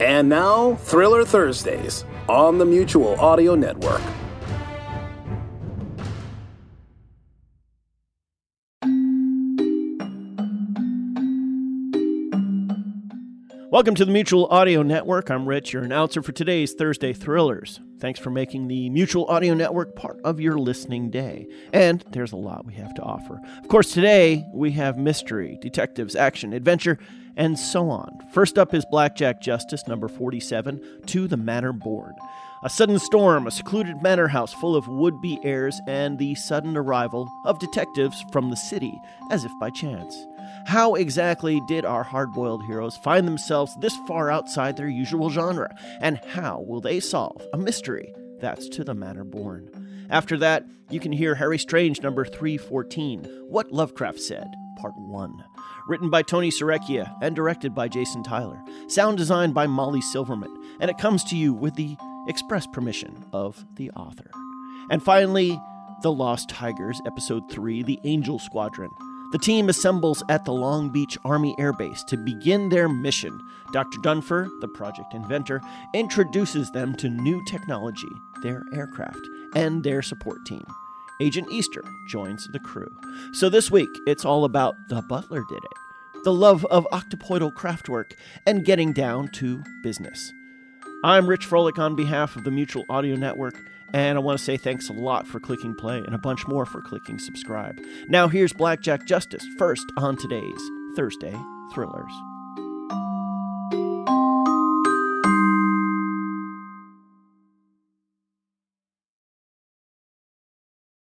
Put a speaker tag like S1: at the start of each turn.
S1: And now, Thriller Thursdays on the Mutual Audio Network.
S2: Welcome to the Mutual Audio Network. I'm Rich, your announcer for today's Thursday Thrillers. Thanks for making the Mutual Audio Network part of your listening day. And there's a lot we have to offer. Of course, today we have mystery, detectives, action, adventure, and so on. First up is Blackjack Justice, number 47, To the Manor Born. A sudden storm, a secluded manor house full of would be heirs, and the sudden arrival of detectives from the city, as if by chance. How exactly did our hard boiled heroes find themselves this far outside their usual genre? And how will they solve a mystery that's to the manor born? After that, you can hear Harry Strange number 314, What Lovecraft Said, Part 1. Written by Tony Serecchia and directed by Jason Tyler. Sound designed by Molly Silverman. And it comes to you with the express permission of the author. And finally, The Lost Tigers, Episode 3, The Angel Squadron. The team assembles at the Long Beach Army Air Base to begin their mission. Dr. Dunfer, the project inventor, introduces them to new technology, their aircraft, and their support team. Agent Easter joins the crew. So this week, it's all about the butler did it, the love of octopoidal craftwork, and getting down to business. I'm Rich Froelich on behalf of the Mutual Audio Network. And I want to say thanks a lot for clicking play and a bunch more for clicking subscribe. Now, here's Blackjack Justice first on today's Thursday Thrillers.